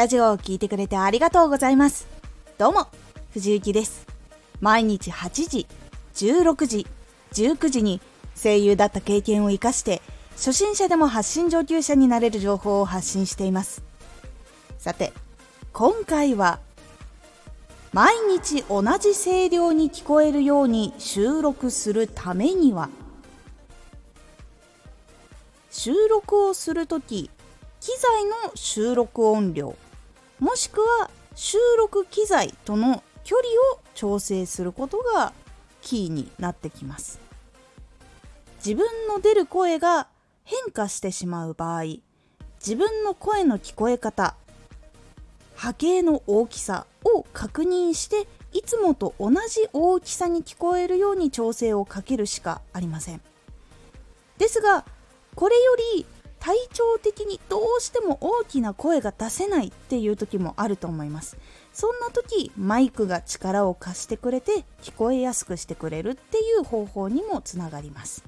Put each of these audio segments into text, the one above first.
ラジオを聴いてくれてありがとうございます。どうも、藤幸です。毎日8時、16時、19時に声優だった経験を活かして、初心者でも発信上級者になれる情報を発信しています。さて、今回は、毎日同じ声量に聞こえるように収録するためには、収録をするとき機材の収録音量もしくは収録機材との距離を調整することがキーになってきます。自分の出る声が変化してしまう場合自分の声の聞こえ方波形の大きさを確認していつもと同じ大きさに聞こえるように調整をかけるしかありません。ですがこれより体調的にどうしても大きな声が出せないっていう時もあると思います。そんな時マイクが力を貸してくれて聞こえやすくしてくれるっていう方法にもつながります。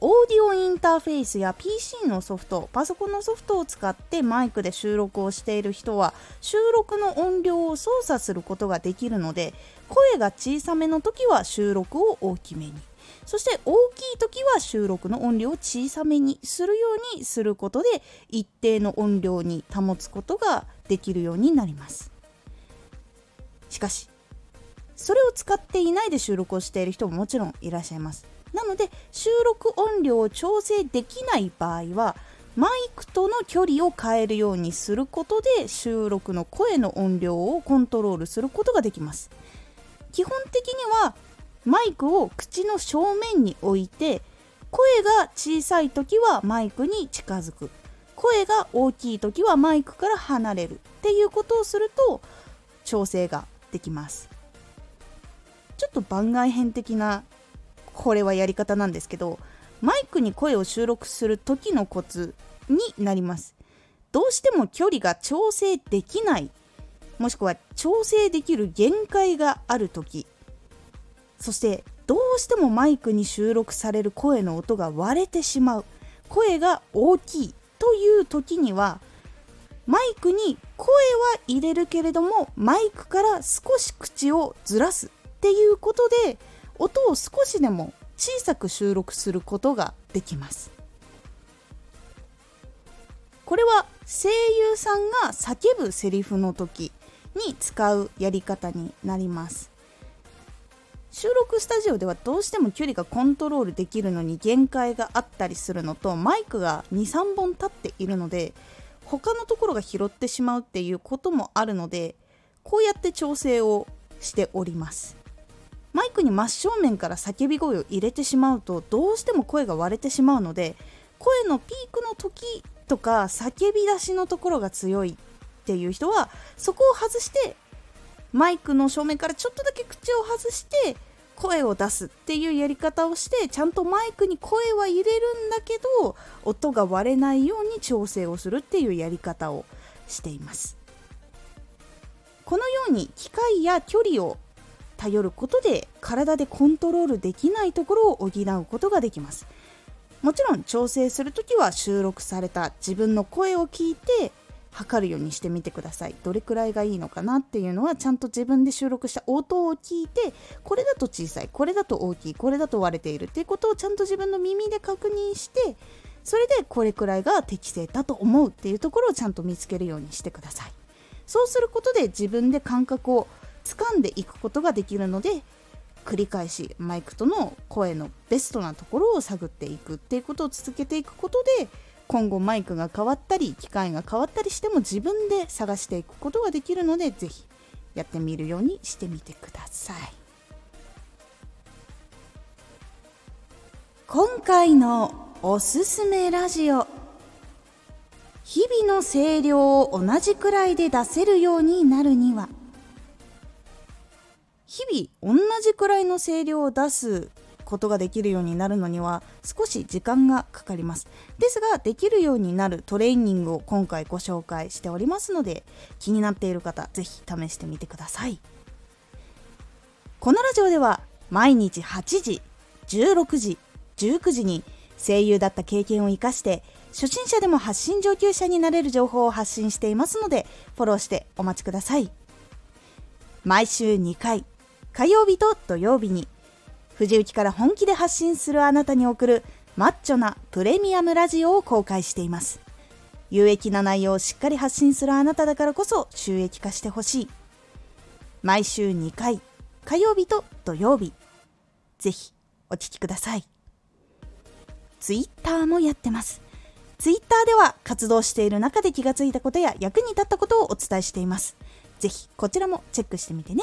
オーディオインターフェースや PC のソフトパソコンのソフトを使ってマイクで収録をしている人は収録の音量を操作することができるので声が小さめの時は収録を大きめに。そして大きい時は収録の音量を小さめにするようにすることで一定の音量に保つことができるようになります。しかしそれを使っていないで収録をしている人ももちろんいらっしゃいます。なので収録音量を調整できない場合はマイクとの距離を変えるようにすることで収録の声の音量をコントロールすることができます。基本的にはマイクを口の正面に置いて声が小さい時はマイクに近づく。声が大きい時はマイクから離れるっていうことをすると調整ができます。ちょっと番外編的なこれはやり方なんですけどマイクに声を収録する時のコツになります。どうしても距離が調整できないもしくは調整できる限界がある時そしてどうしてもマイクに収録される声の音が割れてしまう。声が大きいという時にはマイクに声は入れるけれどもマイクから少し口をずらすっていうことで音を少しでも小さく収録することができます。これは声優さんが叫ぶセリフの時に使うやり方になります。収録スタジオではどうしても距離がコントロールできるのに限界があったりするのとマイクが23本立っているので他のところが拾ってしまうっていうこともあるのでこうやって調整をしております。マイクに真正面から叫び声を入れてしまうとどうしても声が割れてしまうので声のピークの時とか叫び出しのところが強い。っていう人はそこを外してマイクの正面からちょっとだけ口を外して声を出すっていうやり方をしてちゃんとマイクに声は入れるんだけど音が割れないように調整をするっていうやり方をしています。このように機械や距離を頼ることで体でコントロールできないところを補うことができます。もちろん調整する時は収録された自分の声を聞いて測るようにしてみてください。どれくらいがいいのかなっていうのはちゃんと自分で収録した音を聞いてこれだと小さいこれだと大きいこれだと割れているっていうことをちゃんと自分の耳で確認してそれでこれくらいが適正だと思うっていうところをちゃんと見つけるようにしてください。そうすることで自分で感覚を掴んでいくことができるので繰り返しマイクとの声のベストなところを探っていくっていうことを続けていくことで今後マイクが変わったり機械が変わったりしても自分で探していくことができるので是非やってみるようにしてみてください。今回のおすすめラジオ。日々の声量を同じくらいで出せるようになるには日々同じくらいの声量を出すことができるようになるのには少し時間がかかります。ですができるようになるトレーニングを今回ご紹介しておりますので気になっている方是非試してみてください。このラジオでは毎日8時16時19時に声優だった経験を生かして初心者でも発信上級者になれる情報を発信していますのでフォローしてお待ちください。毎週2回火曜日と土曜日に藤雪から本気で発信するあなたに送るマッチョなプレミアムラジオを公開しています。有益な内容をしっかり発信するあなただからこそ収益化してほしい。毎週2回火曜日と土曜日。ぜひお聴きください。ツイッターもやってます。ツイッターでは活動している中で気がついたことや役に立ったことをお伝えしています。ぜひこちらもチェックしてみてね。